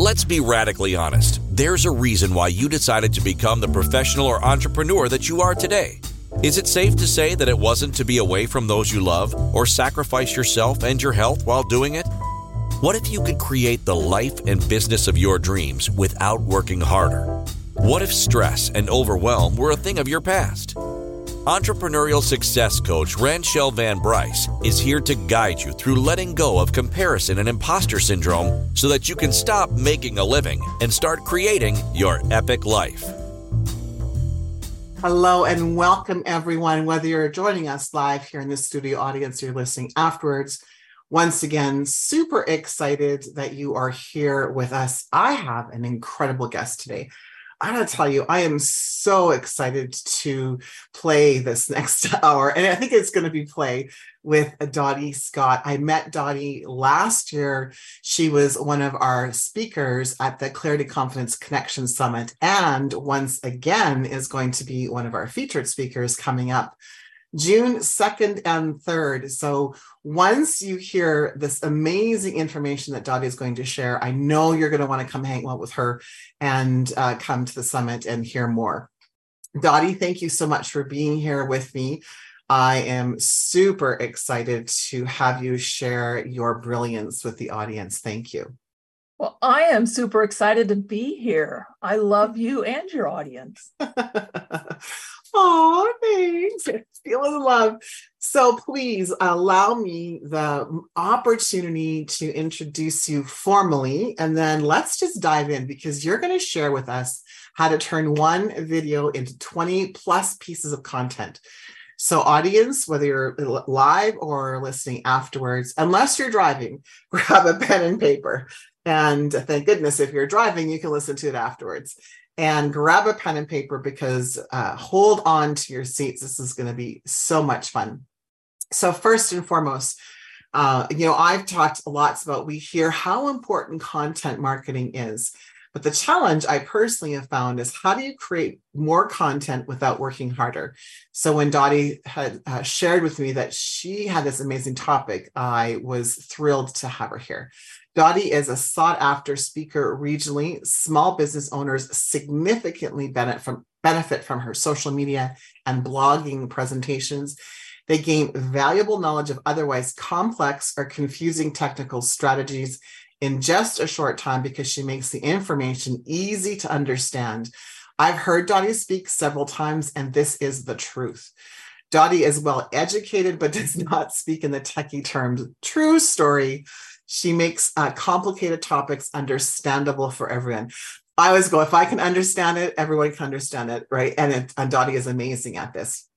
Let's be radically honest. There's a reason why you decided to become the professional or entrepreneur that you are today. Is it safe to say that it wasn't to be away from those you love or sacrifice yourself and your health while doing it? What if you could create the life and business of your dreams without working harder? What if stress and overwhelm were a thing of your past? Entrepreneurial success coach Ranchelle Van Bryce is here to guide you through letting go of comparison and imposter syndrome so that you can stop making a living and start creating your epic life. Hello and welcome, everyone. Whether you're joining us live here in the studio audience, or you're listening afterwards, once again, super excited that you are here with us. I have an incredible guest today. I gotta tell you, I am so excited to play this next hour. And I think it's going to be play with Dotty Scott. I met Dotty last year. She was one of our speakers at the Clarity Confidence Connection Summit, and once again is going to be one of our featured speakers coming up June 2nd and 3rd. So once you hear this amazing information that Dotty is going to share, I know you're going to want to come hang out with her and uh, come to the summit and hear more. Dotty, thank you so much for being here with me. I am super excited to have you share your brilliance with the audience. Thank you. Well, I am super excited to be here. I love you and your audience. Oh, thanks. Feeling love. So please allow me the opportunity to introduce you formally, and then let's just dive in because you're going to share with us how to turn one video into 20 plus pieces of content. So, audience, whether you're live or listening afterwards, unless you're driving, grab a pen and paper. And thank goodness, if you're driving, you can listen to it afterwards and grab a pen and paper because uh, hold on to your seats. This is going to be so much fun. So, first and foremost, uh, you know, I've talked lots about we hear how important content marketing is. But the challenge I personally have found is how do you create more content without working harder? So when Dotty had uh, shared with me that she had this amazing topic, I was thrilled to have her here. Dotty is a sought after speaker regionally. Small business owners significantly benefit from, benefit from her social media and blogging presentations. They gain valuable knowledge of otherwise complex or confusing technical strategies in just a short time because she makes the information easy to understand. I've heard Dotty speak several times, and this is the truth. Dotty is well educated, but does not speak in the techie terms. True story. She makes uh, complicated topics understandable for everyone. I always go, if I can understand it, everyone can understand it, right? And, it, and Dotty is amazing at this.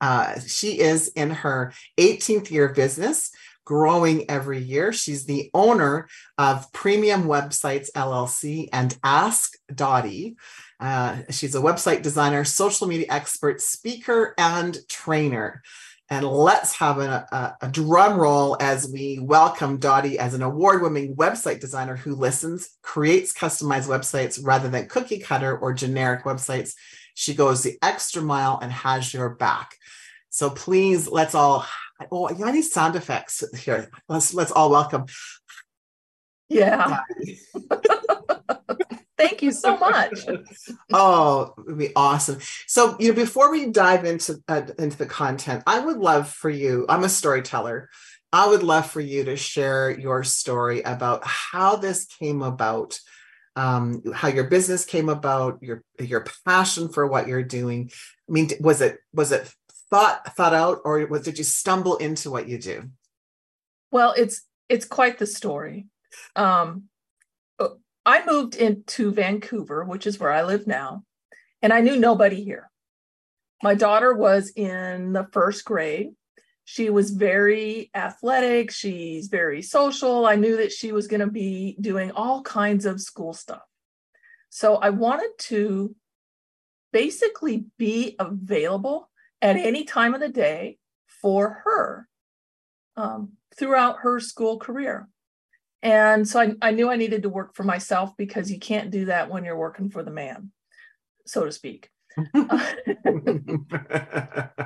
Uh, she is in her 18th year of business, growing every year. She's the owner of Premium Websites LLC and Ask Dotty. Uh, she's a website designer, social media expert, speaker, and trainer. And let's have a, a, a, drum roll as we welcome Dotty as an award winning website designer who listens, creates customized websites rather than cookie cutter or generic websites. She goes the extra mile and has your back. So please, let's all. Oh, I need sound effects here. Let's let's all welcome. Yeah. Thank you so much. oh, it would be awesome. So, you know, before we dive into uh, into the content, I would love for you. I'm a storyteller. I would love for you to share your story about how this came about, um, how your business came about, your your passion for what you're doing. I mean, was it was it thought thought out, or was did you stumble into what you do? Well, it's it's quite the story. Um, I moved into Vancouver, which is where I live now, and I knew nobody here. My daughter was in the first grade. She was very athletic. She's very social. I knew that she was going to be doing all kinds of school stuff. So I wanted to basically be available at any time of the day for her um, throughout her school career. And so I, I knew I needed to work for myself because you can't do that when you're working for the man, so to speak.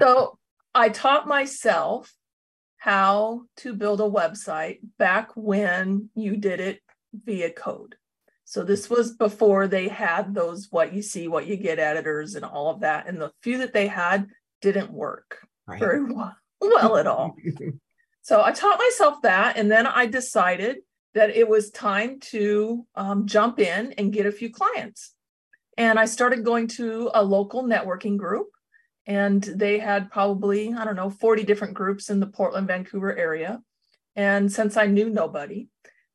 so I taught myself how to build a website back when you did it via code. So this was before they had those what you see, what you get editors and all of that. And the few that they had didn't work right. very well, well at all. so I taught myself that. And then I decided that it was time to um, jump in and get a few clients. And I started going to a local networking group. And they had probably, I don't know, 40 different groups in the Portland, Vancouver area. And since I knew nobody,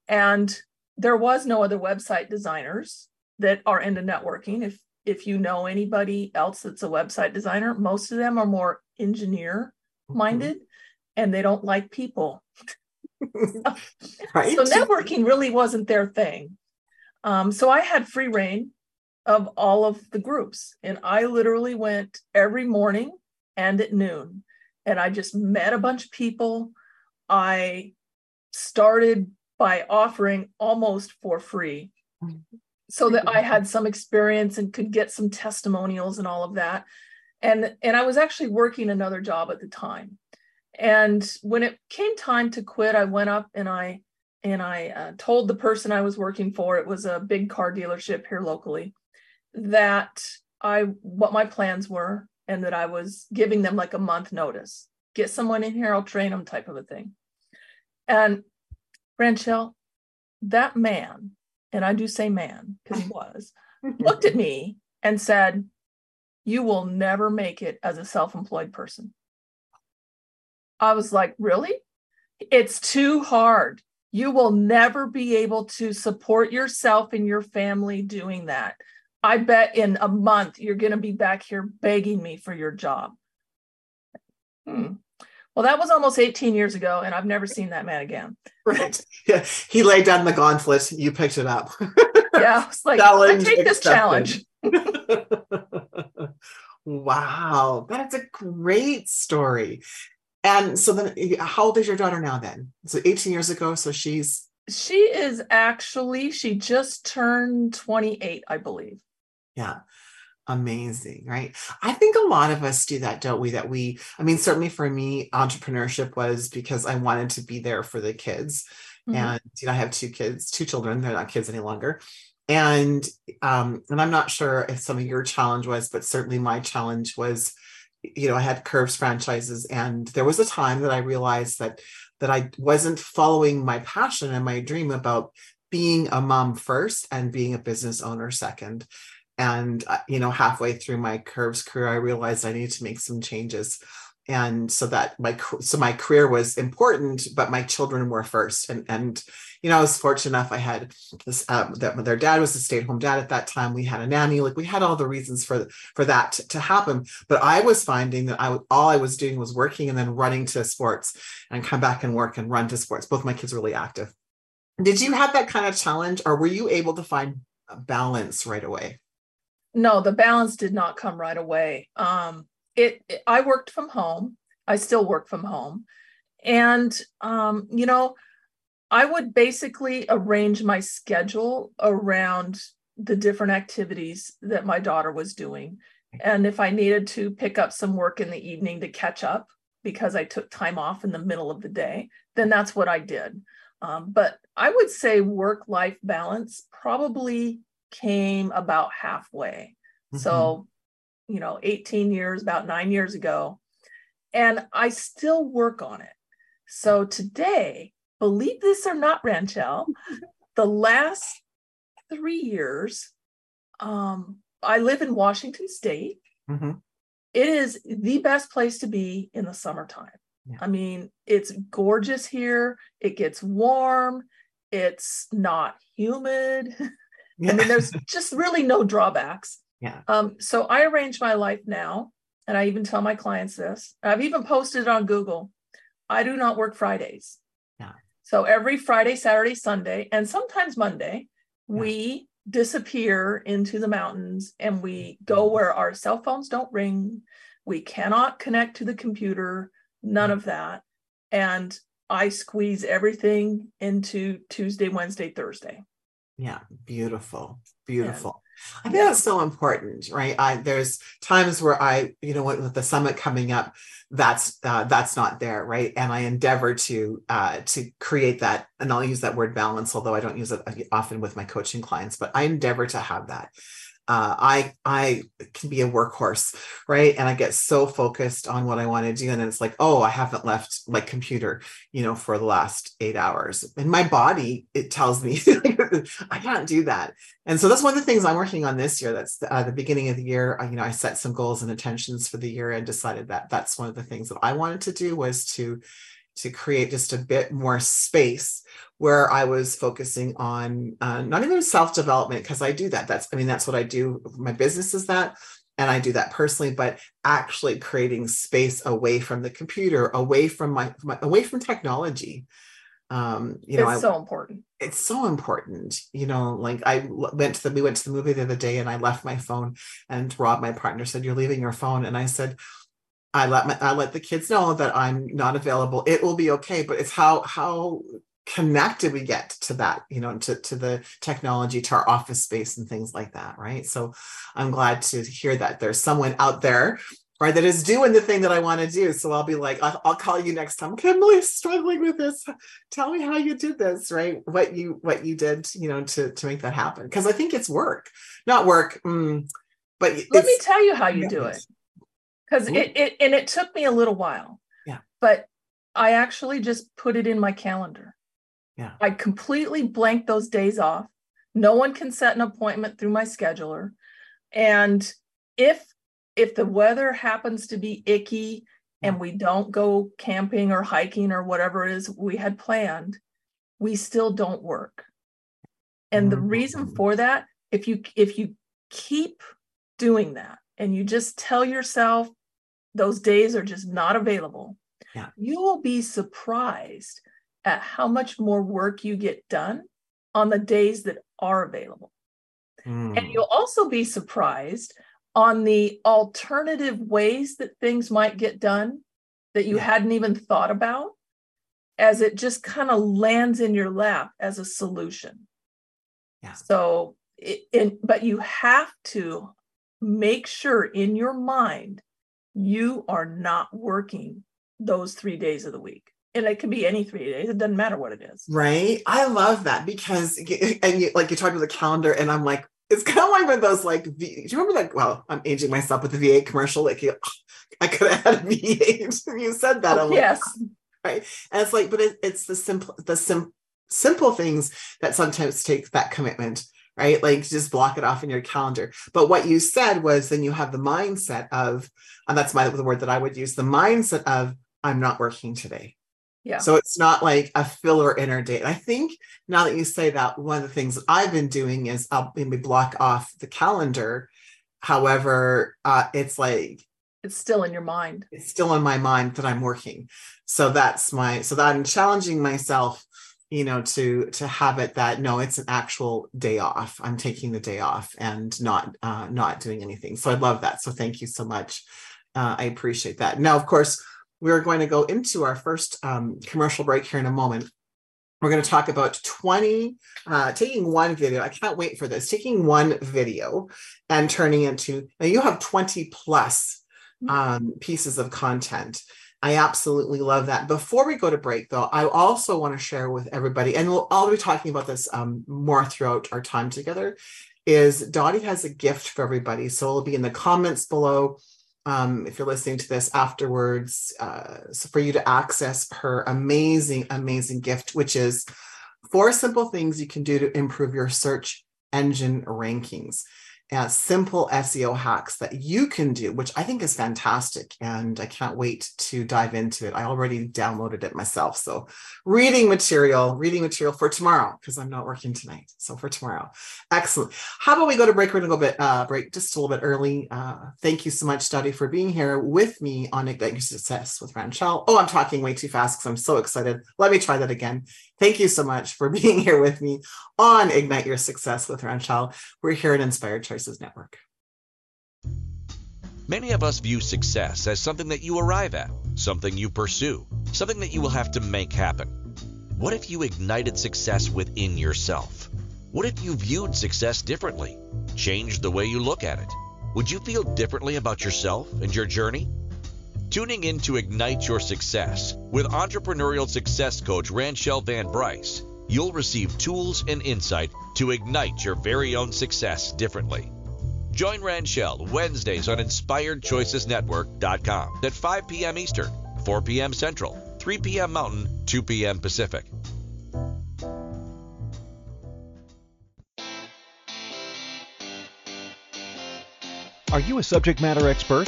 and there was no other website designers that are into networking. If if you know anybody else that's a website designer, most of them are more engineer minded mm-hmm. and they don't like people. right. So networking really wasn't their thing. Um, so I had free reign of all of the groups, and I literally went every morning and at noon, and I just met a bunch of people. I started by offering almost for free so that I had some experience and could get some testimonials and all of that. And and I was actually working another job at the time. And when it came time to quit, I went up and I and I uh, told the person I was working for, it was a big car dealership here locally, that I what my plans were and that I was giving them like a month notice. Get someone in here, I'll train them type of a thing. And Ranchelle, that man, and I do say man because he was, looked at me and said, You will never make it as a self employed person. I was like, Really? It's too hard. You will never be able to support yourself and your family doing that. I bet in a month you're going to be back here begging me for your job. Hmm. Well, that was almost 18 years ago, and I've never seen that man again. Right. Yeah. He laid down the gauntlet. You picked it up. yeah. It's like, challenge I take this challenge. wow. That's a great story. And so then, how old is your daughter now then? So 18 years ago. So she's. She is actually, she just turned 28, I believe. Yeah amazing, right? I think a lot of us do that, don't we? That we, I mean, certainly for me, entrepreneurship was because I wanted to be there for the kids. Mm-hmm. And you know, I have two kids, two children, they're not kids any longer. And um, and I'm not sure if some of your challenge was, but certainly my challenge was, you know, I had curves franchises, and there was a time that I realized that that I wasn't following my passion and my dream about being a mom first and being a business owner second. And uh, you know halfway through my curves career i realized i needed to make some changes and so that my so my career was important but my children were first. And and you know i was fortunate enough i had this um, that their dad was a stay-at-home dad at that time. We had a nanny like we had all the reasons for for that to, to happen. But i was finding that i all i was doing was working and then running to sports and come back and work and run to sports. Both my kids were really active. Did you have that kind of challenge or were you able to find a balance right away? No, the balance did not come right away. Um, it, it, I worked from home. I still work from home, and um, you know, I would basically arrange my schedule around the different activities that my daughter was doing. And if I needed to pick up some work in the evening to catch up because I took time off in the middle of the day, then that's what I did. Um, but I would say work life balance probably came about halfway. Mm-hmm. So, you know, 18 years, about nine years ago. And I still work on it. So today, believe this or not, Ranchelle, the last three years, um, I live in Washington State. Mm-hmm. It is the best place to be in the summertime. Yeah. I mean, it's gorgeous here. It gets warm. It's not humid. Yeah. I mean, there's just really no drawbacks. Yeah. Um, so I arrange my life now, and I even tell my clients this. I've even posted it on Google. I do not work Fridays. Yeah. So every Friday, Saturday, Sunday, and sometimes Monday, yeah. we disappear into the mountains and we go mm-hmm. where our cell phones don't ring. We cannot connect to the computer, none of that. And I squeeze everything into Tuesday, Wednesday, Thursday. Yeah, beautiful, beautiful. I think that's so important, right? I there's times where I, you know, with the summit coming up, that's uh, that's not there, right? And I endeavor to uh, to create that, and I'll use that word balance, although I don't use it often with my coaching clients, but I endeavor to have that uh, I I can be a workhorse, right? And I get so focused on what I want to do, and it's like, oh, I haven't left my computer, you know, for the last eight hours, and my body it tells me I can't do that. And so that's one of the things I'm working on this year. That's the, uh, the beginning of the year. you know, I set some goals and intentions for the year, and decided that that's one of the things that I wanted to do was to to create just a bit more space where I was focusing on uh, not even self development because I do that. That's I mean that's what I do. My business is that, and I do that personally. But actually creating space away from the computer, away from my, my away from technology. Um, you know, it's I, so important. It's so important. You know, like I went to the we went to the movie the other day, and I left my phone, and Rob, my partner, said, "You're leaving your phone," and I said I let my I let the kids know that I'm not available. It will be okay, but it's how how connected we get to that, you know, to, to the technology, to our office space and things like that, right? So I'm glad to hear that there's someone out there right that is doing the thing that i want to do. So i'll be like I'll, I'll, call you next time. Okay i'm really struggling with this. Tell me how you did this right? What you what you did you know to to make that happen. Because i think it's work not work mm, but let me tell you how you do it because it, it and it took me a little while. Yeah. But I actually just put it in my calendar. Yeah. I completely blanked those days off. No one can set an appointment through my scheduler. And if if the weather happens to be icky and we don't go camping or hiking or whatever it is we had planned, we still don't work. And the reason mm-hmm. for that, if you if you keep doing that and you just tell yourself those days are just not available, yeah. you will be surprised at how much more work you get done on the days that are available. Mm. And you'll also be surprised on the alternative ways that things might get done that you yeah. hadn't even thought about as it just kind of lands in your lap as a solution. Yeah. So, it, it, but you have to make sure in your mind you are not working those three days of the week. And it can be any three days. It doesn't matter what it is. Right. I love that because, and you, like you talked about the calendar, and I'm like, it's kind of like with those like, do you remember that? well, I'm aging myself with the V8 commercial. Like, you, I could have had a V8. you said that. Oh, yes. Like, right. And it's like, but it, it's the simple, the sim, simple things that sometimes take that commitment right? Like just block it off in your calendar. But what you said was then you have the mindset of, and that's my the word that I would use, the mindset of I'm not working today. Yeah. So it's not like a filler inner date. I think now that you say that, one of the things that I've been doing is I'll maybe block off the calendar. However, uh, it's like it's still in your mind. It's still in my mind that I'm working. So that's my so that I'm challenging myself you know to to have it that no it's an actual day off. I'm taking the day off and not uh, not doing anything. So i love that. So thank you so much. Uh, i appreciate that. Now of course we're going to go into our first um, commercial break here in a moment. We're going to talk about 20 uh, taking one video. I can't wait for this. Taking one video and turning into now you have 20 plus mm-hmm. um, pieces of content I absolutely love that. Before we go to break, though, I also want to share with everybody, and we'll, I'll be talking about this um, more throughout our time together. Is Dotty has a gift for everybody, so it'll be in the comments below. Um, if you're listening to this afterwards, uh, so for you to access her amazing, amazing gift, which is four simple things you can do to improve your search engine rankings uh, simple SEO hacks that you can do, which I think is fantastic. And I can't wait to dive into it. I already downloaded it myself. So, reading material, reading material for tomorrow, because I'm not working tonight. So, for tomorrow. Excellent. How about we go to break? We're going to go a bit, uh, break just a little bit early. Uh, thank you so much, Dotty, for being here with me on Ignite Your Success with Ranchelle. Oh, I'm talking way too fast because I'm so excited. Let me try that again. Thank you so much for being here with me on Ignite Your Success with Ranchelle. We're here at Inspired Choices Network. Many of us view success as something that you arrive at, something you pursue, something that you will have to make happen. What if you ignited success within yourself? What if you viewed success differently? Changed the way you look at it? Would you feel differently about yourself and your journey? Tuning in to Ignite Your Success with entrepreneurial success coach Ranchelle Van Bryce, you'll receive tools and insight to ignite your very own success differently. Join Ranchelle Wednesdays on InspiredChoicesNetwork.com at 5 p.m. Eastern, 4 p.m. Central, 3 p.m. Mountain, 2 p.m. Pacific. Are you a subject matter expert?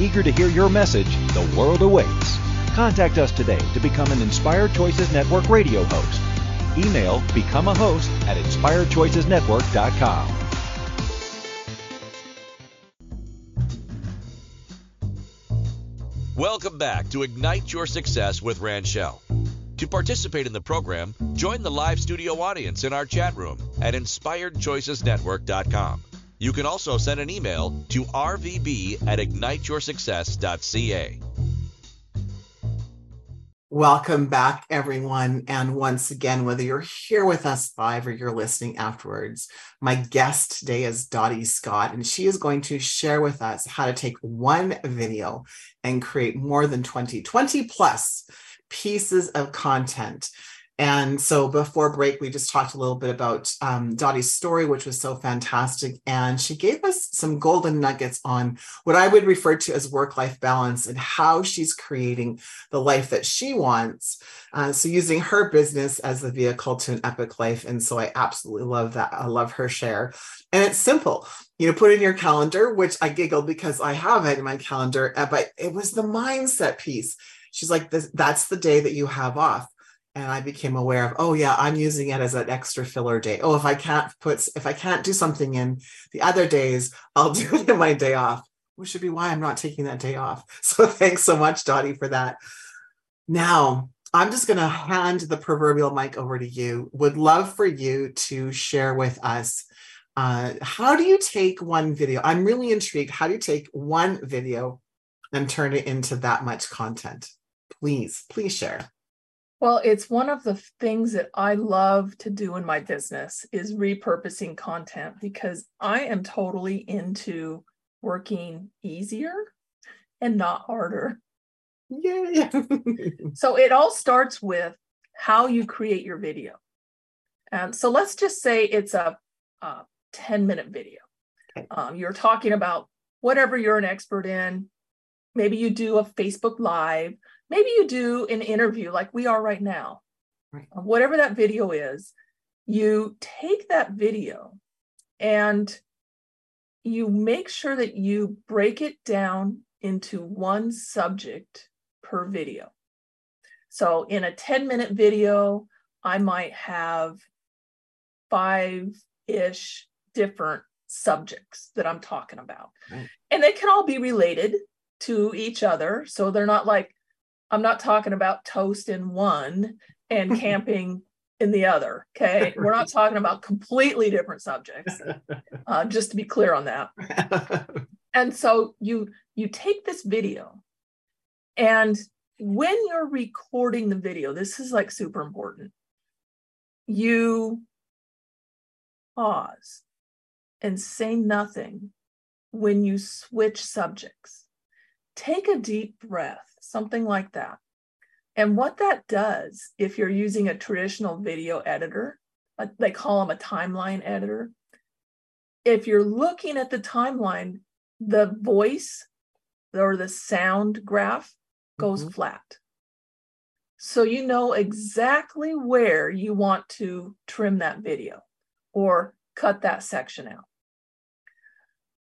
Eager to hear your message, the world awaits. Contact us today to become an Inspired Choices Network radio host. Email become a host at inspiredchoicesnetwork.com. Welcome back to Ignite Your Success with Ranchelle. To participate in the program, join the live studio audience in our chat room at inspiredchoicesnetwork.com. You can also send an email to rvb at igniteyoursuccess.ca. Welcome back, everyone. And once again, whether you're here with us live or you're listening afterwards, my guest today is Dotty Scott, and she is going to share with us how to take one video and create more than 20, 20 plus pieces of content and so before break, we just talked a little bit about um, Dotty's story, which was so fantastic. And she gave us some golden nuggets on what I would refer to as work life balance and how she's creating the life that she wants. Uh, so using her business as the vehicle to an epic life. And so I absolutely love that. I love her share. And it's simple. You know, put in your calendar, which I giggled because I have it in my calendar, uh, but it was the mindset piece. She's like, this, that's the day that you have off and I became aware of, oh yeah, I'm using it as an extra filler day. Oh, if I can't put, if I can't do something in the other days, I'll do it in my day off, which should be why I'm not taking that day off. So thanks so much, Dotty, for that. Now, I'm just going to hand the proverbial mic over to you. Would love for you to share with us uh, how do you take one video? I'm really intrigued. How do you take one video and turn it into that much content? Please, please share. Well, it's one of the things that I love to do in my business is repurposing content because I am totally into working easier and not harder. Yeah. so it all starts with how you create your video. And so let's just say it's a, a 10 minute video. Um, you're talking about whatever you're an expert in. Maybe you do a Facebook Live maybe you do an interview like we are right now right. whatever that video is you take that video and you make sure that you break it down into one subject per video so in a 10 minute video i might have five ish different subjects that i'm talking about right. and they can all be related to each other so they're not like I'm not talking about toast in one and camping in the other. Okay. We're not talking about completely different subjects, uh, just to be clear on that. and so you you take this video and when you're recording the video, this is like super important. You pause and say nothing when you switch subjects. Take a deep breath something like that. And what that does, if you're using a traditional video editor, they call them a timeline editor. If you're looking at the timeline, the voice or the sound graph goes mm-hmm. flat. So you know exactly where you want to trim that video or cut that section out.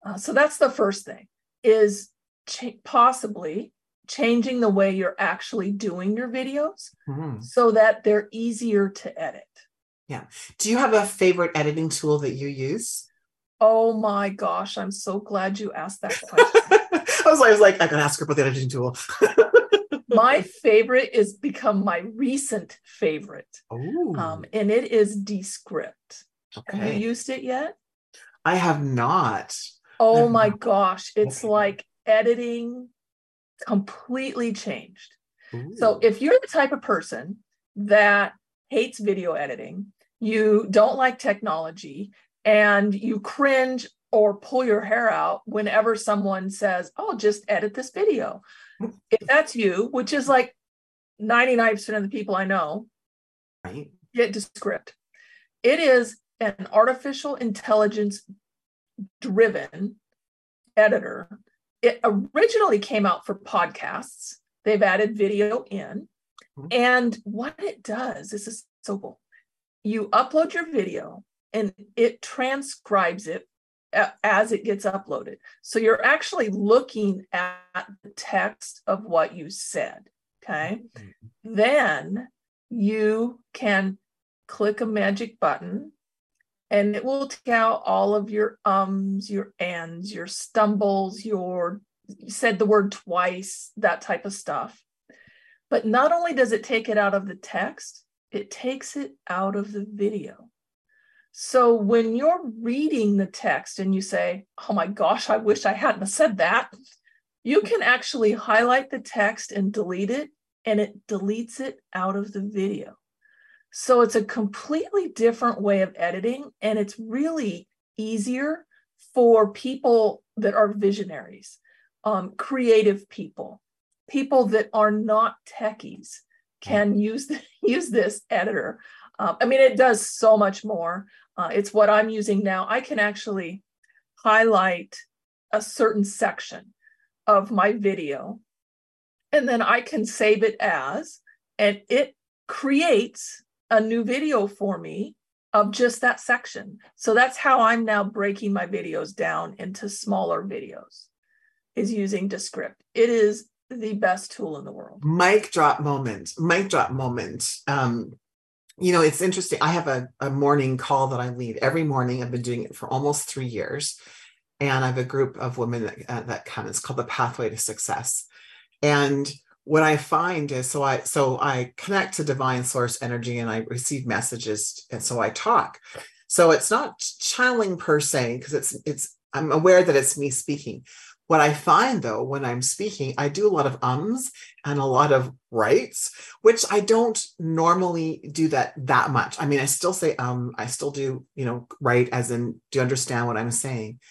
Uh, so that's the first thing is ch- possibly changing the way you're actually doing your videos mm-hmm. so that they're easier to edit. Yeah. Do you have a favorite editing tool that you use? Oh my gosh, I'm so glad you asked that question. I was, I was like, I can ask her about the editing tool. my favorite is become my recent favorite. Oh, Um, and it is Descript. Okay. Have you used it yet? I have not. Oh my gosh, it's Okay. like editing completely changed. So if you're the type of person that hates video editing, you don't like technology, and you cringe or pull your hair out whenever someone says, Oh, just edit this video. If that's you, which is like 99% of the people I know, right. get script. It is an artificial intelligence driven editor. It originally came out for podcasts. They've added video in. Mhm. And what it does, this is so cool. You upload your video and it transcribes it as it gets uploaded. So you're actually looking at the text of what you said. Okay. Then you can click a magic button and it will take out all of your ums, your ands, your stumbles, your you said the word twice, that type of stuff. But not only does it take it out of the text, it takes it out of the video. So when you're reading the text and you say, Oh my gosh, I wish I hadn't said that, you mm. can actually highlight the text and delete it, and it deletes it out of the video. So it's a completely different way of editing, and it's really easier for people that are visionaries, um, creative people, people that are not techies can use use this editor. Um, I mean, it does so much more. Uh, it's what I'm using now. I can actually highlight a certain section of my video, and then I can save it as, and it creates a new video for me of just that section. So that's how I'm now breaking my videos down into smaller videos, is using Descript. It is the best tool in the world. mic drop moment mic drop moment um you know it's interesting i have a, a morning call that i lead every morning i've been doing it for almost three years and i have a group of women that, uh, that come it's called the pathway to success and what i find is so i so i connect to divine source energy and i receive messages and so i talk so it's not channeling per se because it's it's i'm aware that it's me speaking what I find though, when I'm speaking, I do a lot of ums and a lot of rights, which I don't normally do that that much. I mean, I still say um, I still do, you know, right as in, do you understand what I'm saying?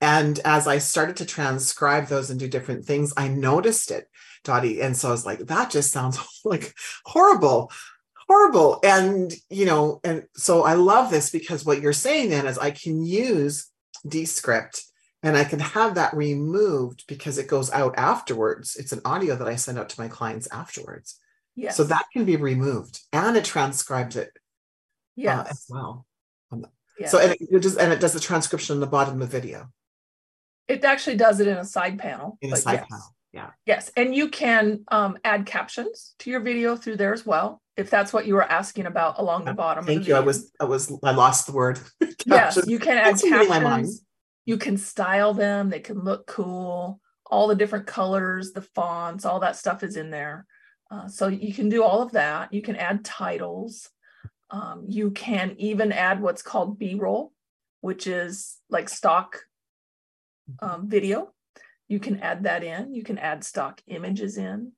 And as I started to transcribe those and do different things, I noticed it, Dotty. And so I was like, that just sounds like horrible, horrible. And, you know, and so I love this because what you're saying then is I can use Descript and I can have that removed because it goes out afterwards. It's an audio that I send out to my clients afterwards. Yes. So that can be removed and it transcribes it yes. uh, as well. yes. So and it, it just and it does the transcription in the bottom of the video it actually does it in a side panel. in a side yes. panel. Yeah. Yes, and you can um, add captions to your video through there as well, if that's what you were asking about along the bottom. of Thank the you. I was I was I lost the word. Yes, you can add It's reading my mind. captions. You can style them. They can look cool. All the different colors, the fonts, all that stuff is in there. Uh, so you can do all of that. You can add titles. Um, you can even add what's called B-roll, which is like stock um, video. You can add that in. You can add stock images in.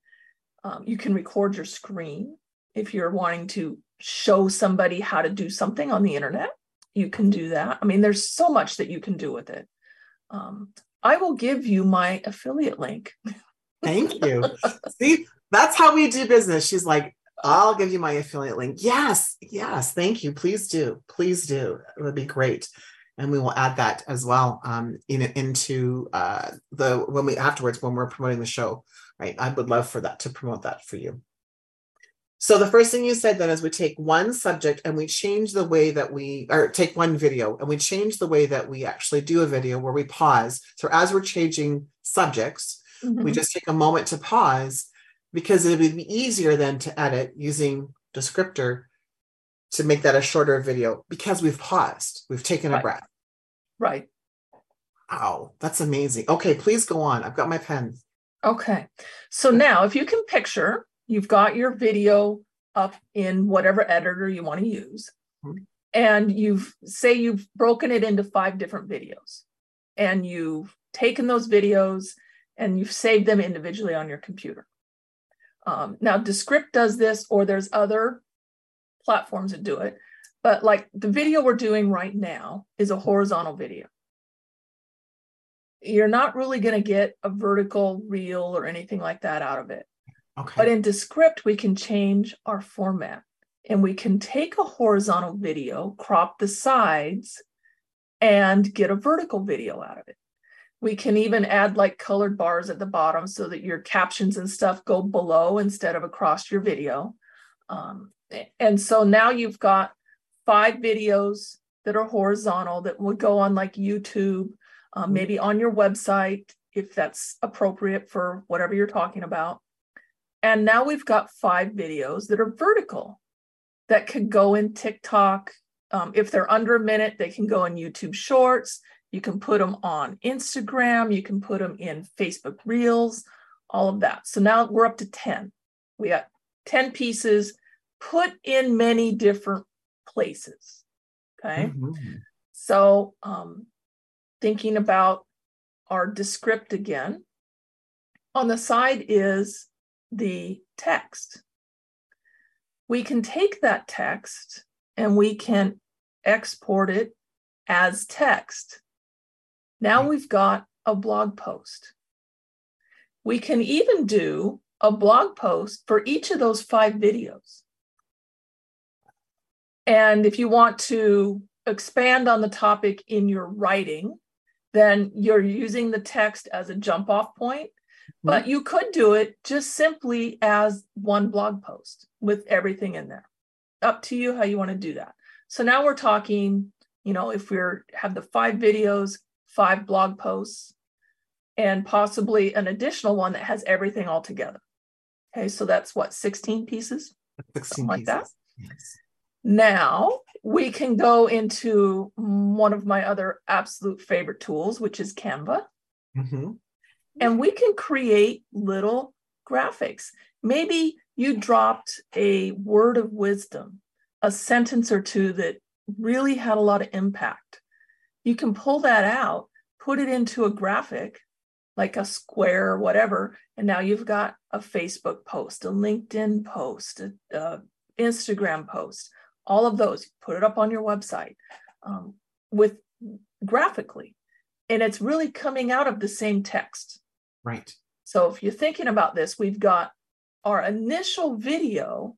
Um, you can record your screen if you're wanting to show somebody how to do something on the internet. You can do that. I mean, there's so much that you can do with it. Um, I will give you my affiliate link. Thank you. See, that's how we do business. She's like, I'll give you my affiliate link. Yes, yes, thank you. Please do. Please do. It would be great. And we will add that as well um, in, into uh, the when we afterwards when we're promoting the show, right? I would love for that to promote that for you. So the first thing you said then is we take one subject and we change the way that we or take one video and we change the way that we actually do a video where we pause. So as we're changing subjects, we Mhm. just take a moment to pause because it would be easier then to edit using descriptor to make that a shorter video because we've paused, we've taken a breath. Right. Wow, that's amazing. Okay, please go on. I've got my pen. Okay. So now if you can picture, you've got your video up in whatever editor you want to use. Mm-hmm. And you've say you've broken it into five different videos. And you've taken those videos and you've saved them individually on your computer. Um, now, Descript does this, or there's other platforms that do it. But like the video we're doing right now is a horizontal video. You're not really going to get a vertical reel or anything like that out of it. Okay. But in Descript, we can change our format and we can take a horizontal video, crop the sides, and get a vertical video out of it. We can even add like colored bars at the bottom so that your captions and stuff go below instead of across your video. Um, and so now you've got five videos that are horizontal that would go on like YouTube, um, mm-hmm. maybe on your website if that's appropriate for whatever you're talking about. And now we've got five videos that are vertical that could go in TikTok. Um, if they're under a minute, they can go in YouTube Shorts. You can put them on Instagram. You can put them in Facebook Reels, all of that. So now we're up to 10. We got 10 pieces put in many different places. Okay. Mm-hmm. So, um, thinking about our descript again, on the side is the text. We can take that text and we can export it as text. Now mm-hmm. we've got a blog post. We can even do a blog post for each of those five videos. And if you want to expand on the topic in your writing, then you're using the text as a jump off point. Mm-hmm. But you could do it just simply as one blog post with everything in there. Up to you how you want to do that. So now we're talking, you know, if we're have the five videos, five blog posts, and possibly an additional one that has everything all together. Okay, so that's what 16 pieces, 16 like pieces. that. Yes. Now we can go into one of my other absolute favorite tools, which is Canva. Mm-hmm. And we can create little graphics. Maybe you dropped a word of wisdom, a sentence or two that really had a lot of impact. You can pull that out, put it into a graphic, like a square or whatever, and now you've got a Facebook post, a LinkedIn post, a, a Instagram post, all of those, put it up on your website um, with graphically. And it's really coming out of the same text. Right. So if you're thinking about this, we've got our initial video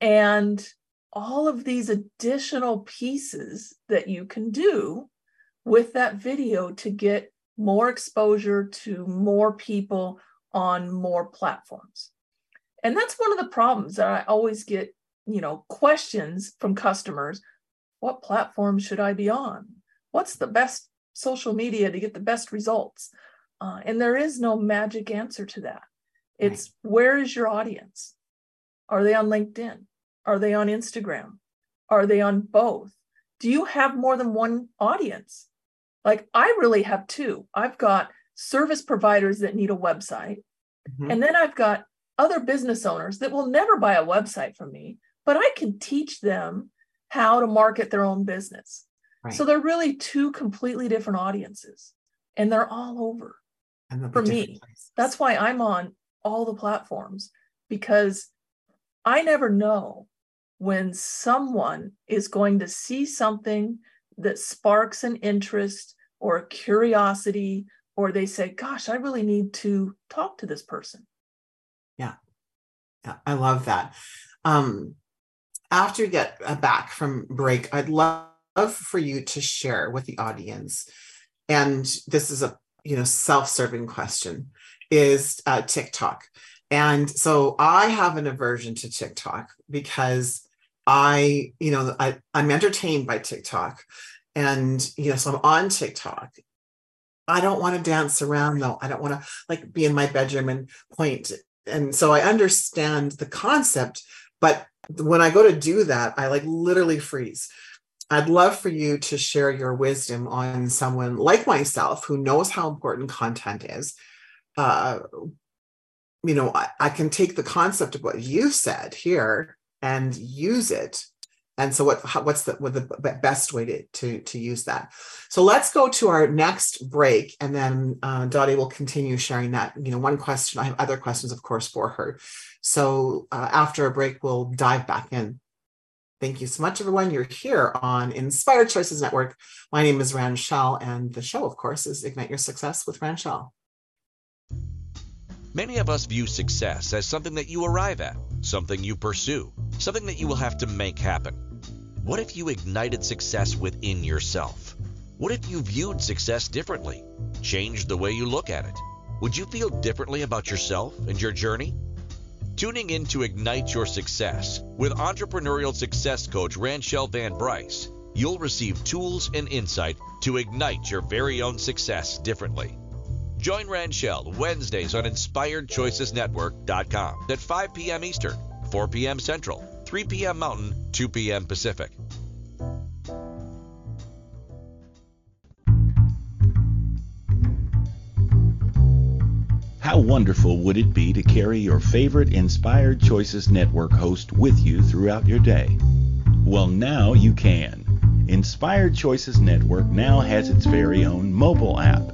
and all of these additional pieces that you can do with that video to get more exposure to more people on more platforms. And that's one of the problems that I always get you know questions from customers what platform should i be on? What's the best social media to get the best results? Uh, and there is no magic answer to that. It's right. where is your audience? Are they on linkedin? Are they on instagram? Are they on both? Do you have more than one audience? Like i really have two. I've got service providers that need a website mm-hmm. and then i've got other business owners that will never buy a website from me but I can teach them how to market their own business. Right. So they're really two completely different audiences and they're all over for me. Places. That's why I'm on all the platforms because I never know when someone is going to see something that sparks an interest or a curiosity, or they say, Gosh, I really need to talk to this person. Yeah. Yeah. I love that. Um, after you get uh, back from break, I'd love for you to share with the audience. And this is a you know self-serving question: is uh, TikTok. And so I have an aversion to TikTok because I, you know, I, I'm entertained by TikTok. And, you know, so I'm on TikTok. I don't want to dance around though. I don't want to like be in my bedroom and point. And so I understand the concept, but when I go to do that, I like literally freeze. I'd love for you to share your wisdom on someone like myself who knows how important content is. Uh, you know, I, I can take the concept of what you said here and use it and so what what's the what the best way to, to to use that? So let's go to our next break and then uh, dotty will continue sharing that you know one question i have other questions of course for her. So uh, after a break we'll dive back in. Thank you so much everyone. You're here on inspired choices network. My name is ranchelle and the show of course is ignite your success with ranchelle Many of us view success as something that you arrive at, something you pursue, something that you will have to make happen. What if you ignited success within yourself? What if you viewed success differently, changed the way you look at it? Would you feel differently about yourself and your journey? Tuning in to Ignite Your Success with entrepreneurial success coach Ranchelle Van Bryce, you'll receive tools and insight to ignite your very own success differently. Join Ranchelle Wednesdays on InspiredChoicesNetwork.com at 5 p.m. Eastern, 4 p.m. Central, 3 p.m. Mountain, 2 p.m. Pacific. How wonderful would it be to carry your favorite Inspired Choices Network host with you throughout your day? Well, now you can. Inspired Choices Network now has its very own mobile app.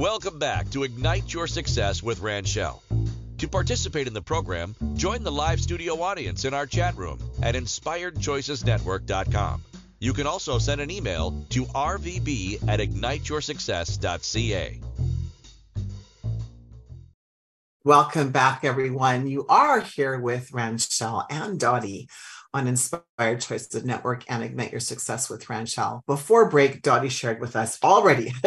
Welcome back to Ignite Your Success with Ranchelle. To participate in the program, join the live studio audience in our chat room at inspiredchoicesnetwork.com. You can also send an email to rvb at igniteyoursuccess.ca. Welcome back, everyone. You are here with Ranchelle and Dotty on Inspired Choices Network and Ignite Your Success with Ranchelle. Before break, Dotty shared with us already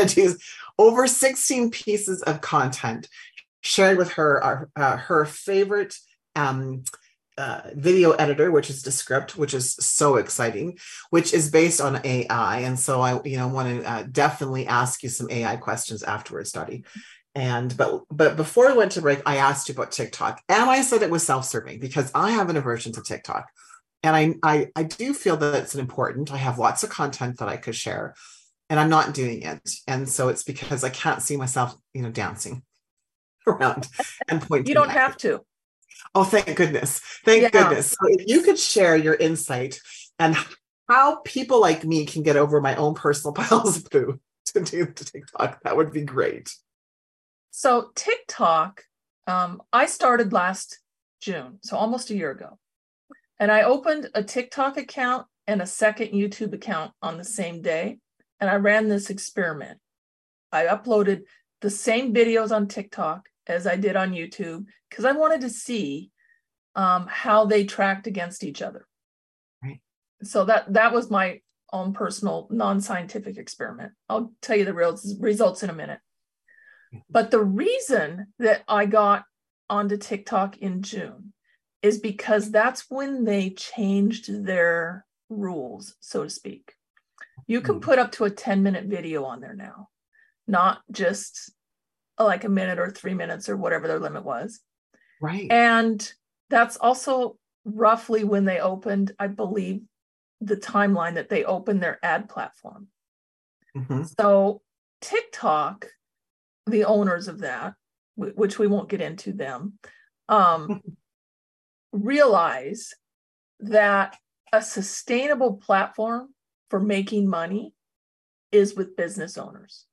over 16 pieces of content, shared with her uh, her favorite um, uh, video editor, which is Descript, which is so exciting, which is based on AI. And so I, you know, want to uh, definitely ask you some AI questions afterwards, Dotty. And but but before we went to break, I asked you about TikTok, and I said it was self-serving because I have an aversion to TikTok and I, I i do feel that it's important i have lots of content that i could share and i'm not doing it. And so it's because i can't see myself you know dancing around and pointing you don't have to. Oh thank goodness. Thank yeah. goodness. So if you could share your insight and how people like me can get over my own personal piles of poo to do to tiktok that would be great. So tiktok um, i started last june so almost a year ago. And I opened a TikTok account and a second YouTube account on the same day. And I ran this experiment. I uploaded the same videos on TikTok as I did on YouTube because I wanted to see um, how they tracked against each other. Right. So that that was my own personal non-scientific experiment. I'll tell you the real results in a minute. Mm-hmm. But the reason that I got onto TikTok in June is because that's when they changed their rules, so to speak. You can hmm. put up to a 10 minute video on there now, not just like a minute or three minutes or whatever their limit was. Right. And that's also roughly when they opened, I believe, the timeline that they opened their ad platform. Mm-hmm. So TikTok, the owners of that, which we won't get into them, um, realize that a sustainable platform for making money is with business owners.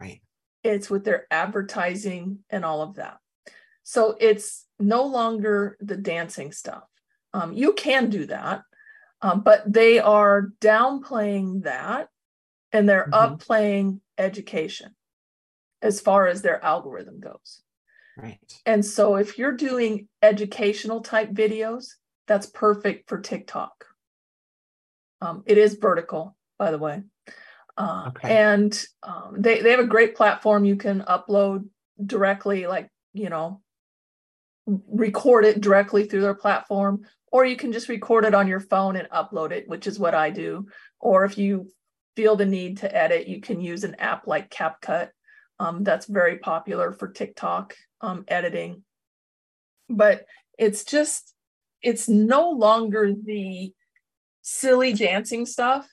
Right. It's with their advertising and all of that. So it's no longer the dancing stuff. Um, you can do that, um, but they are downplaying that and they're mm-hmm. upplaying education as far as their algorithm goes. Right. And so if you're doing educational type videos, that's perfect for TikTok. Um, it is vertical, by the way. Uh, okay. And um, they, they have a great platform. You can upload directly, like, you know, record it directly through their platform, or you can just record it on your phone and upload it, which is what I do. Or if you feel the need to edit, you can use an app like CapCut. Um, that's very popular for TikTok um, editing. But it's just, it's no longer the silly dancing stuff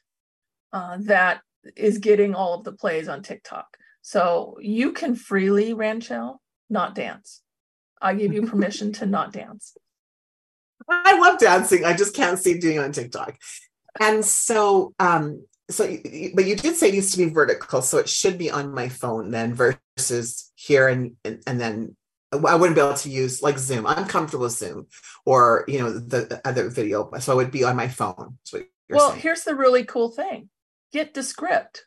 uh, that is getting all of the plays on TikTok. So you can freely, Ranchelle, not dance. I give you permission to not dance. I love dancing. I just can't see doing on TikTok. And so, um, so, but you did say it needs to be vertical, so it should be on my phone then versus here, and and, and then I wouldn't be able to use like Zoom. I'm comfortable with Zoom or you know the other video, so it would be on my phone. well, saying. here's the really cool thing: get Descript,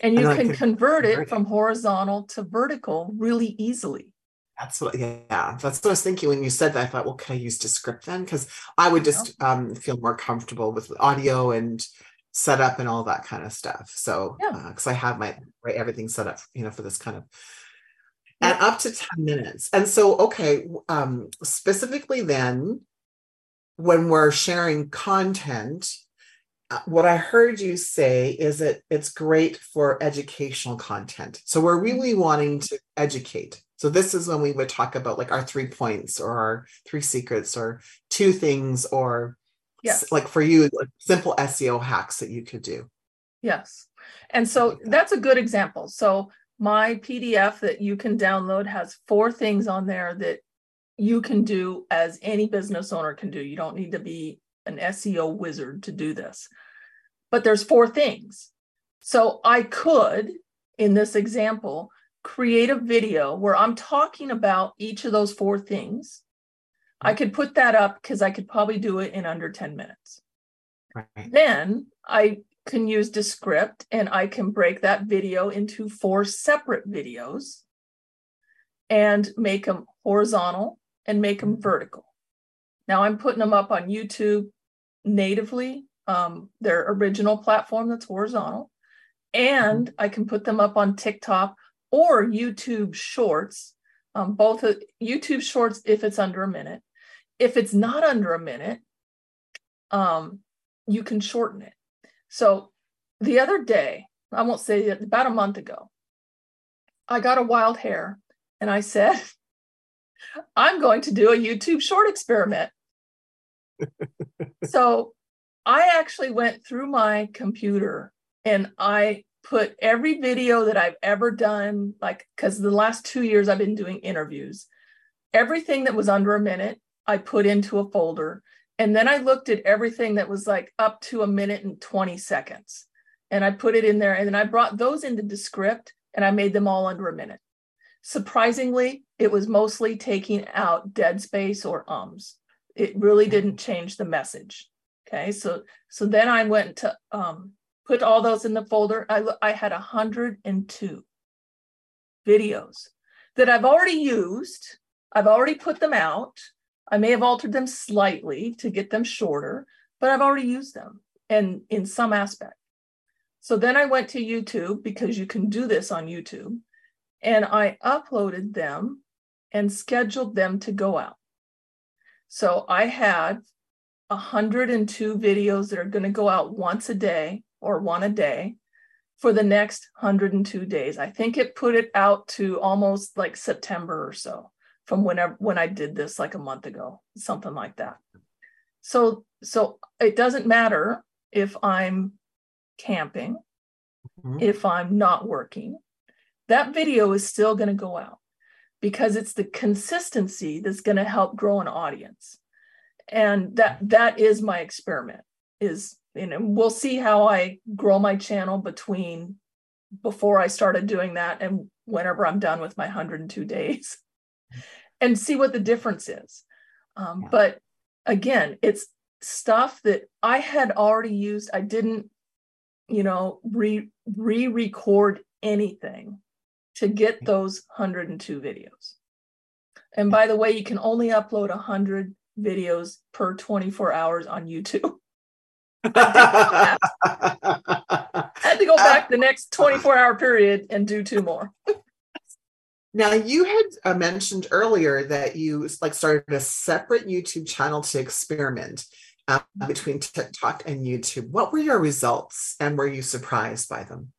and you and can, can convert, convert it from horizontal to vertical really easily. That's what, yeah, that's what I was thinking when you said that. I thought, well, can I use Descript then? Because I would just um, feel more comfortable with audio and setup and all that kind of stuff. So, because yeah. uh, I have my right everything set up, you know, for this kind of and up to 10 minutes. And so, okay, um, specifically then, when we're sharing content, uh, what I heard you say is that it's great for educational content. So we're mm-hmm. really wanting to educate. So this is when we would talk about like our three points or our three secrets or two things or yes. like for you, like simple SEO hacks that you could do. Yes. And so that's a good example. So my PDF that you can download has four things on there that you can do as any business owner can do. You don't need to be an SEO wizard to do this. But there's four things. So I could, in this example, create a video where I'm talking about each of those four things. I could put that up because I could probably do it in under 10 minutes. Right. Then I can use Descript and I can break that video into four separate videos and make them horizontal and make them vertical. Now I'm putting them up on YouTube natively, um, their original platform that's horizontal, and I can put them up on TikTok or YouTube Shorts. Um, both YouTube Shorts if it's under a minute. If it's not under a minute, um, you can shorten it. So the other day, I won't say it, about a month ago, I got a wild hair and I said, I'm going to do a YouTube short experiment. so I actually went through my computer and I put every video that I've ever done, like, because the last two years I've been doing interviews, everything that was under a minute, I put into a folder. And then I looked at everything that was like up to a minute and 20 seconds. And I put it in there. And then I brought those into Descript and I made them all under a minute. Surprisingly, it was mostly taking out dead space or ums. It really didn't change the message. Okay, so so then I went to um, put all those in the folder. I, I had 102 videos that I've already used. I've already put them out. I may have altered them slightly to get them shorter, but I've already used them and in some aspect. So then I went to YouTube because you can do this on YouTube and I uploaded them and scheduled them to go out. So I had 102 videos that are going to go out once a day or one a day for the next 102 days. I think it put it out to almost like September or so from whenever when I did this like a month ago, something like that. So so it doesn't matter if I'm camping, mm-hmm. if I'm not working, that video is still going to go out because it's the consistency that's going to help grow an audience. And that that is my experiment is you know we'll see how I grow my channel between before I started doing that and whenever I'm done with my 102 days and see what the difference is. Um, yeah. But again, it's stuff that I had already used. I didn't, you know, re re record anything to get those 102 videos. And by the way, you can only upload 100 videos per 24 hours on YouTube. I had to go back the next 24 hour period and do two more. Now you had uh, mentioned earlier that you like started a separate YouTube channel to experiment uh, between TikTok and YouTube. What were your results, and were you surprised by them?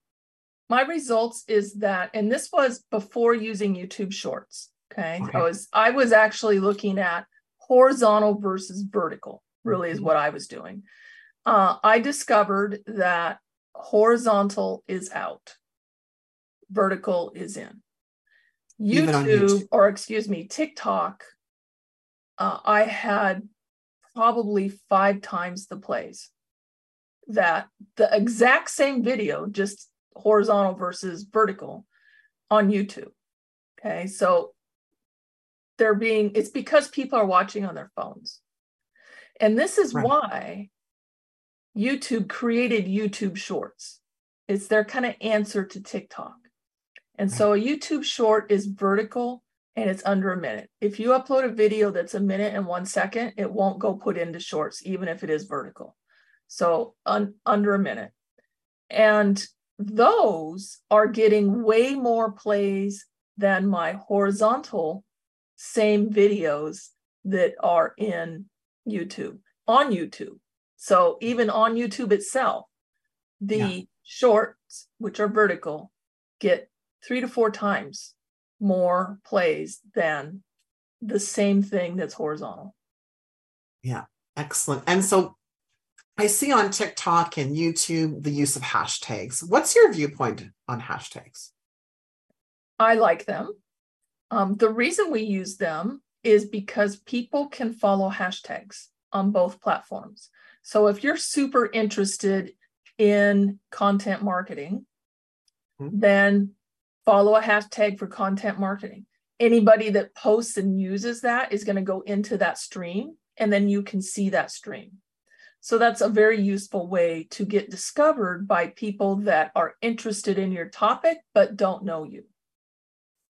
My results is that, and this was before using YouTube Shorts. Okay, okay. I was I was actually looking at horizontal versus vertical. Really, is mm-hmm. what I was doing. Uh, I discovered that horizontal is out, vertical is in. YouTube, YouTube, or excuse me, TikTok, uh, I had probably five times the plays that the exact same video, just horizontal versus vertical on YouTube. Okay. So they're being, it's because people are watching on their phones. And this is right. why YouTube created YouTube Shorts. It's their kind of answer to TikTok. And so a YouTube short is vertical and it's under a minute. If you upload a video that's a minute and one second, it won't go put into shorts, even if it is vertical. So un- under a minute. And those are getting way more plays than my horizontal same videos that are in YouTube, on YouTube. So even on YouTube itself, the yeah. shorts, which are vertical, get three to four times more plays than the same thing that's horizontal. Yeah, excellent. And so I see on TikTok and YouTube the use of hashtags. What's your viewpoint on hashtags? I like them. Um, the reason we use them is because people can follow hashtags on both platforms. So if you're super interested in content marketing, mm-hmm. then follow a hashtag for content marketing. Anybody that posts and uses that is going to go into that stream, and then you can see that stream. So that's a very useful way to get discovered by people that are interested in your topic but don't know you.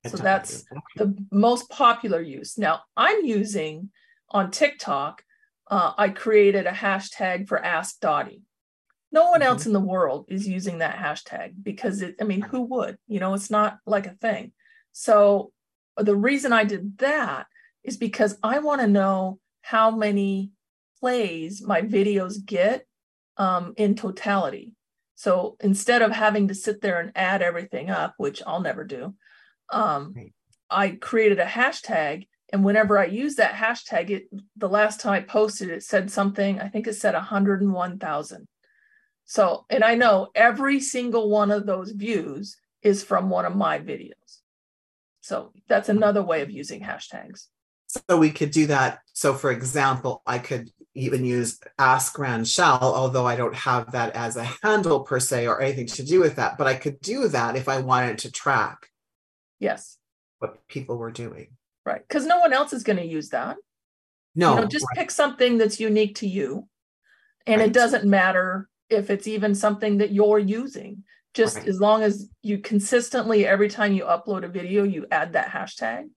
So that's the most popular use. Now I'm using on TikTok, uh, I created a hashtag for Ask Dotty. No one else mm-hmm. in the world is using that hashtag because it, I mean, who would? You know, it's not like a thing. So the reason I did that is because I want to know how many plays my videos get um, in totality. So instead of having to sit there and add everything up, which I'll never do, um, I created a hashtag. And whenever I use that hashtag, it the last time I posted, it said something. I think it said 101,000. So, and I know every single one of those views is from one of my videos. So that's mm-hmm. another way of using hashtags. So we could do that. So, for example, I could even use Ask Ranchelle, although I don't have that as a handle per se or anything to do with that. But I could do that if I wanted to track. Yes. What people were doing. Right. Because no one else is going to use that. No. You know, just right. pick something that's unique to you. And right. it doesn't matter if it's even something that you're using. Just right. as long as you consistently every time you upload a video you add that hashtag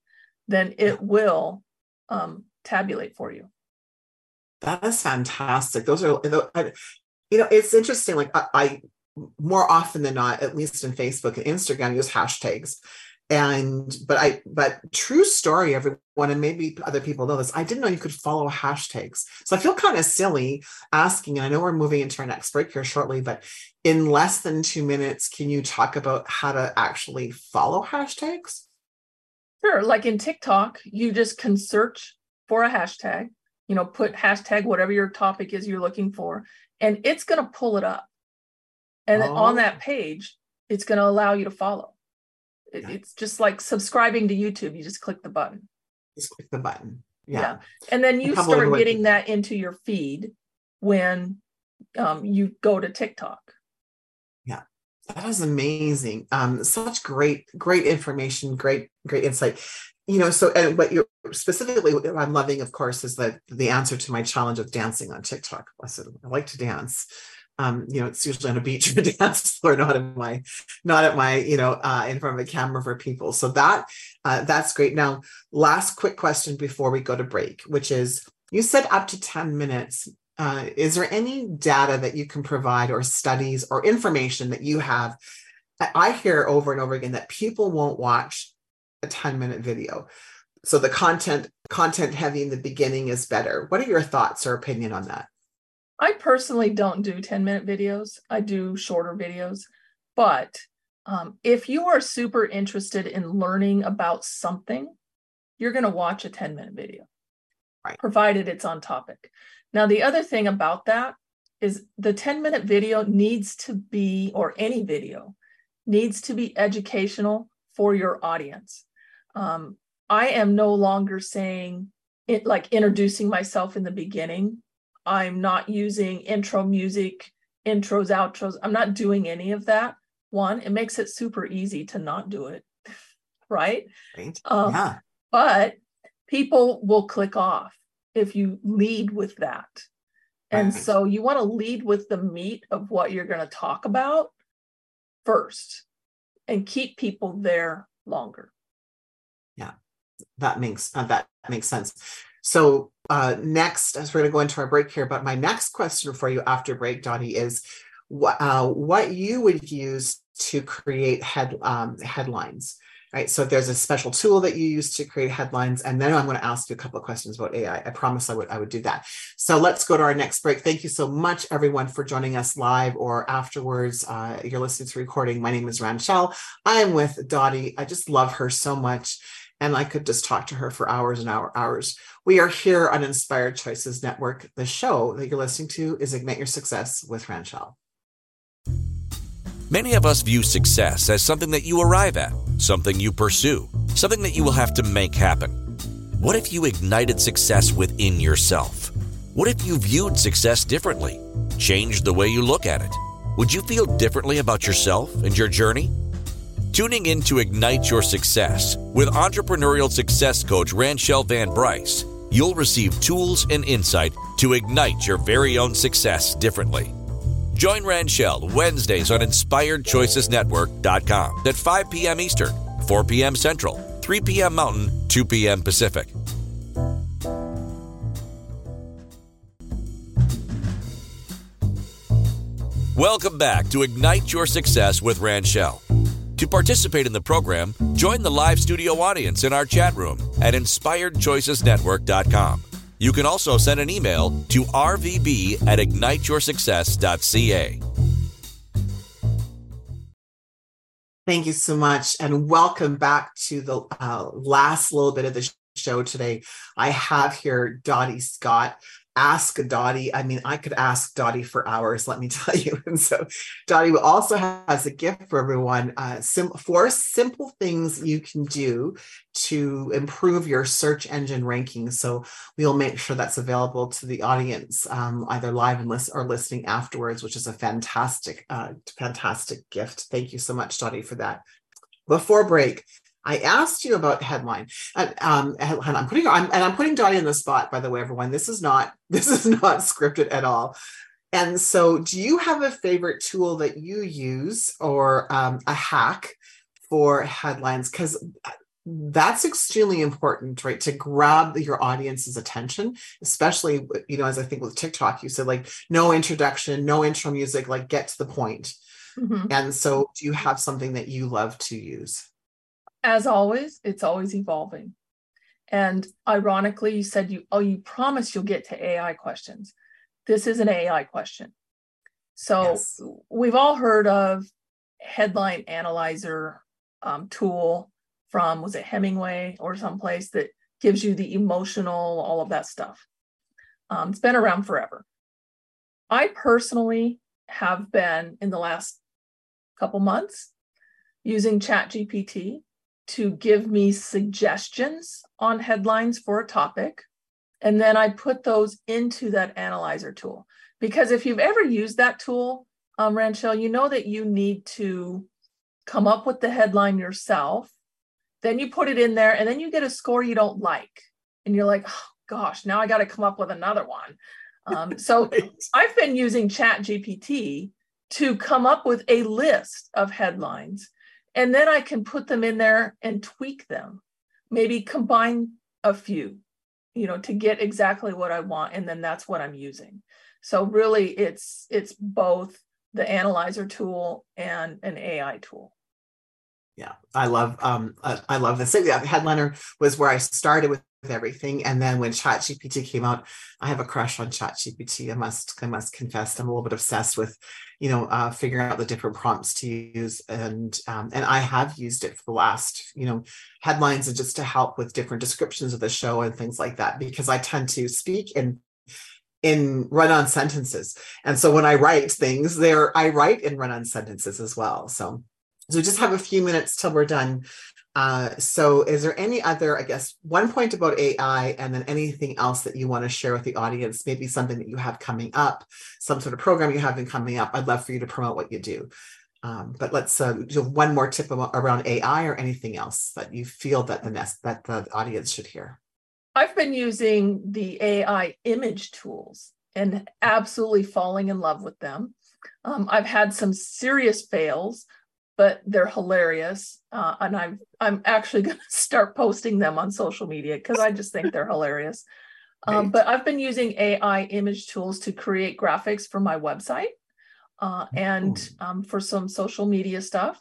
then it will um, tabulate for you. That is fantastic. Those are you know it's interesting like I, I more often than not at least in facebook and instagram use hashtags and but i but true story everyone and maybe other people know this i didn't know you could follow hashtags. So i feel kind of silly asking and i know we're moving into our next break here shortly but in less than two minutes can you talk about how to actually follow hashtags? Sure like in tiktok you just can search for a hashtag you know put hashtag whatever your topic is you're looking for and it's going to pull it up. And oh. on that oh. page it's going to allow you to follow it, it's just like subscribing to YouTube. You just click the button. Just click the button. Yeah. yeah. And then you start getting that into your feed when um, you go to TikTok. Yeah. That is amazing. Um, such great, great information, great, great insight. You know, so and what you're specifically what I'm loving, of course, is that the answer to my challenge of dancing on TikTok. I said I like to dance um, you know, it's usually on a beach or a dance floor, not in my, not at my, you know, uh, in front of a camera for people. So that, uh, that's great. Now, last quick question before we go to break, which is, you said up to 10 minutes. uh, is there any data that you can provide or studies or information that you have? I hear over and over again that people won't watch a 10 minute video. So the content content heavy in the beginning is better. What are your thoughts or opinion on that? I personally don't do 10 minute videos. I do shorter videos. But um, if you are super interested in learning about something, you're going to watch a 10 minute video, right. provided it's on topic. Now, the other thing about that is the 10 minute video needs to be, or any video needs to be educational for your audience. Um, I am no longer saying it like introducing myself in the beginning. I'm not using intro music, intros, outros. I'm not doing any of that. One, it makes it super easy to not do it, right? Right. Um, yeah. But people will click off if you lead with that. And right. so you want to lead with the meat of what you're going to talk about first and keep people there longer. Yeah, that makes uh, that makes sense. So uh, next, as we're going to go into our break here, but my next question for you after break, Dotty, is what uh, what you would use to create head um, headlines right? So there's a special tool that you use to create headlines, and then I'm going to ask you a couple of questions about AI. I promise I would I would do that. So let's go to our next break. Thank you so much, everyone, for joining us live or afterwards. Uh, you're listening to recording. My name is Ranchelle. I am with Dotty. I just love her so much. And I could just talk to her for hours and hour, hours. We are here on Inspired Choices Network. The show that you're listening to is Ignite Your Success with Ranchelle. Many of us view success as something that you arrive at, something you pursue, something that you will have to make happen. What if you ignited success within yourself? What if you viewed success differently, changed the way you look at it? Would you feel differently about yourself and your journey? Tuning in to Ignite Your Success with entrepreneurial success coach Ranchelle Van Bryce, you'll receive tools and insight to ignite your very own success differently. Join Ranchelle Wednesdays on InspiredChoicesNetwork.com at 5 p.m. Eastern, 4 p.m. Central, 3 p.m. Mountain, 2 p.m. Pacific. Welcome back to Ignite Your Success with Ranchelle. To participate in the program, join the live studio audience in our chat room at InspiredChoicesNetwork.com. You can also send an email to rvb at igniteyoursuccess.ca. Thank you so much, and welcome back to the uh, last little bit of the show today. I have here Dotty Scott ask Dotty. I mean, I could ask Dotty for hours, let me tell you. And so Dotty also has a gift for everyone. Uh, sim- four simple things you can do to improve your search engine ranking. So we'll make sure that's available to the audience, um, either live and list or listening afterwards, which is a fantastic, uh, fantastic gift. Thank you so much, Dotty, for that. Before break, I asked you about headline. And, um, and I'm putting I'm, and I'm putting Dotty in the spot. By the way, everyone, this is not this is not scripted at all. And so, do you have a favorite tool that you use or um, a hack for headlines? Because that's extremely important, right? To grab your audience's attention, especially, you know, as I think with TikTok, you said like no introduction, no intro music, like get to the point. Mm-hmm. And so, do you have something that you love to use? As always, it's always evolving. And ironically, you said you, oh, you promise you'll get to AI questions. This is an AI question. So yes. we've all heard of headline analyzer um, tool from, was it Hemingway or someplace that gives you the emotional, all of that stuff. Um, it's been around forever. I personally have been in the last couple months using ChatGPT to give me suggestions on headlines for a topic. And then I put those into that analyzer tool. Because if you've ever used that tool, um, Ranchelle, you know that you need to come up with the headline yourself. Then you put it in there, and then you get a score you don't like. And you're like, oh, gosh, now I got to come up with another one. Um, so right. I've been using Chat GPT to come up with a list of headlines and then I can put them in there and tweak them, maybe combine a few you know, to get exactly what I want, and then that's what I'm using. So really, it's it's both the analyzer tool and an AI tool. Yeah, I love um uh, I love this. Yeah, Headliner was where I started with everything, and then when ChatGPT came out, I have a crush on ChatGPT. I must I must confess, I'm a little bit obsessed with, you know, uh, figuring out the different prompts to use, and um, and I have used it for the last, you know, headlines and just to help with different descriptions of the show and things like that because I tend to speak in in run-on sentences, and so when I write things, there I write in run-on sentences as well. So so we just have a few minutes till we're done. Uh, so is there any other, I guess, one point about AI and then anything else that you want to share with the audience? Maybe something that you have coming up, some sort of program you have been coming up. I'd love for you to promote what you do. Um, but let's uh, do one more tip about, around AI or anything else that you feel that the nest that the audience should hear. I've been using the AI image tools and absolutely falling in love with them. Um, I've had some serious fails but they're hilarious. Uh, and I'm I'm actually going to start posting them on social media because I just think they're hilarious. Um, but I've been using AI image tools to create graphics for my website uh, and um, for some social media stuff.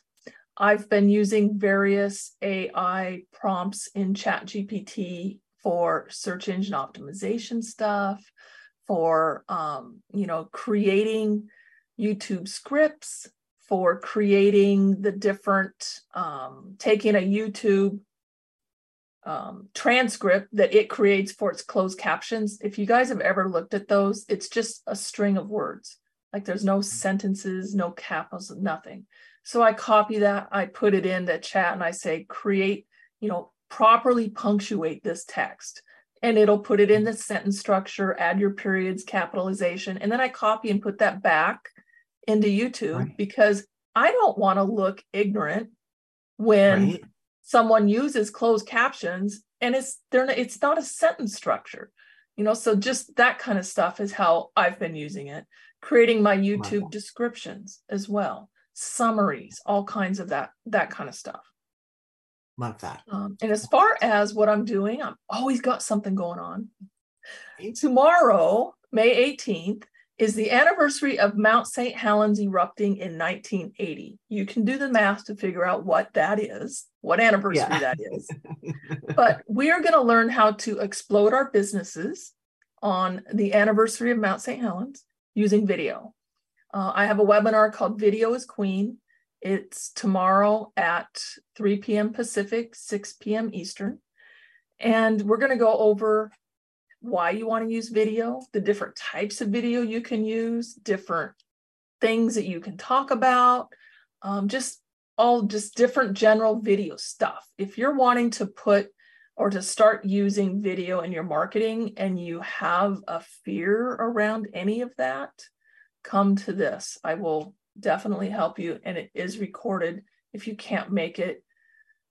I've been using various AI prompts in ChatGPT for search engine optimization stuff, for um, you know creating YouTube scripts, for creating the different, um, taking a YouTube um, transcript that it creates for its closed captions. If you guys have ever looked at those, it's just a string of words. Like there's no sentences, no capitals, nothing. So I copy that, I put it in the chat and I say, create, you know, properly punctuate this text. And it'll put it in the sentence structure, add your periods, capitalization. And then I copy and put that back into YouTube right. because I don't want to look ignorant when right. someone uses closed captions and it's they're not, it's not a sentence structure. You know, so just that kind of stuff is how I've been using it, creating my YouTube wow. descriptions as well, summaries, all kinds of that that kind of stuff. Love that. Um, and as far as what I'm doing, I'm always got something going on. Tomorrow, May 18th, is the anniversary of Mount St. Helens erupting in 1980. You can do the math to figure out what that is, what anniversary yeah. that is. but we are going to learn how to explode our businesses on the anniversary of Mount St. Helens using video. Uh, I have a webinar called Video is Queen. It's tomorrow at 3 p.m. Pacific, 6 p.m. Eastern. And we're going to go over why you want to use video, the different types of video you can use, different things that you can talk about, um, just all just different general video stuff. If you're wanting to put or to start using video in your marketing and you have a fear around any of that, come to this. I will definitely help you, and it is recorded. If you can't make it,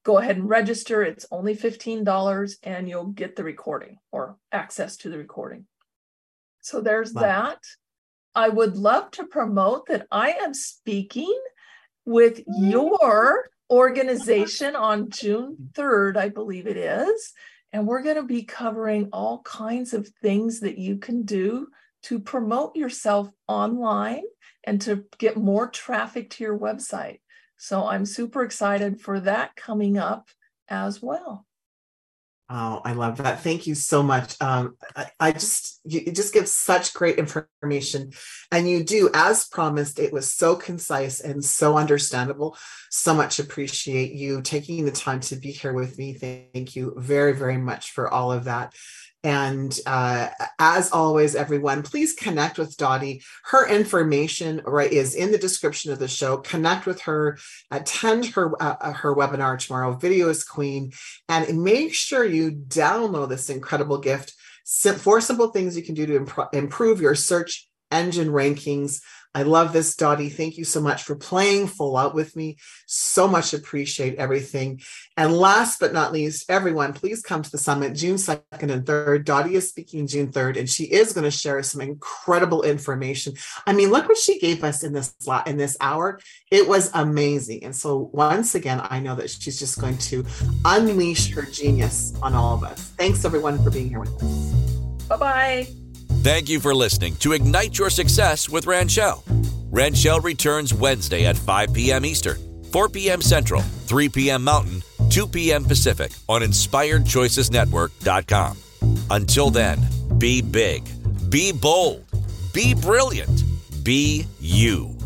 go ahead and register. It's only $15 and you'll get the recording or access to the recording. So there's wow. that. I would love to promote that I am speaking with your organization on June 3rd, I believe it is. And we're going to be covering all kinds of things that you can do to promote yourself online and to get more traffic to your website. So I'm super excited for that coming up as well. Oh, I love that. Thank you so much. Um, I, I, just, you, you just give such great information. And you do, as promised, it was so concise and so understandable. So much appreciate you taking the time to be here with me. Thank you very, very much for all of that. And uh, as always, everyone, please connect with Dotty. Her information right is in the description of the show. Connect with her, attend her uh, uh her webinar tomorrow. Video is Queen, and make sure you download this incredible gift. Four simple things you can do to imp- improve your search engine rankings I love this, Dotty. Thank you so much for playing full out with me. So much appreciate everything. And last but not least, everyone, please come to the summit June 2nd and 3rd. Dotty is speaking June 3rd, and she is going to share some incredible information. I mean, look what she gave us in this lot in this hour. It was amazing. And so once again, I know that she's just going to unleash her genius on all of us. Thanks everyone for being here with us. Bye-bye. Thank you for listening to Ignite Your Success with Ranchelle. Ranchelle returns Wednesday at 5 p.m. Eastern, 4 p.m. Central, 3 p.m. Mountain, 2 p.m. Pacific on InspiredChoicesNetwork.com. Until then, be big, be bold, be brilliant, be you.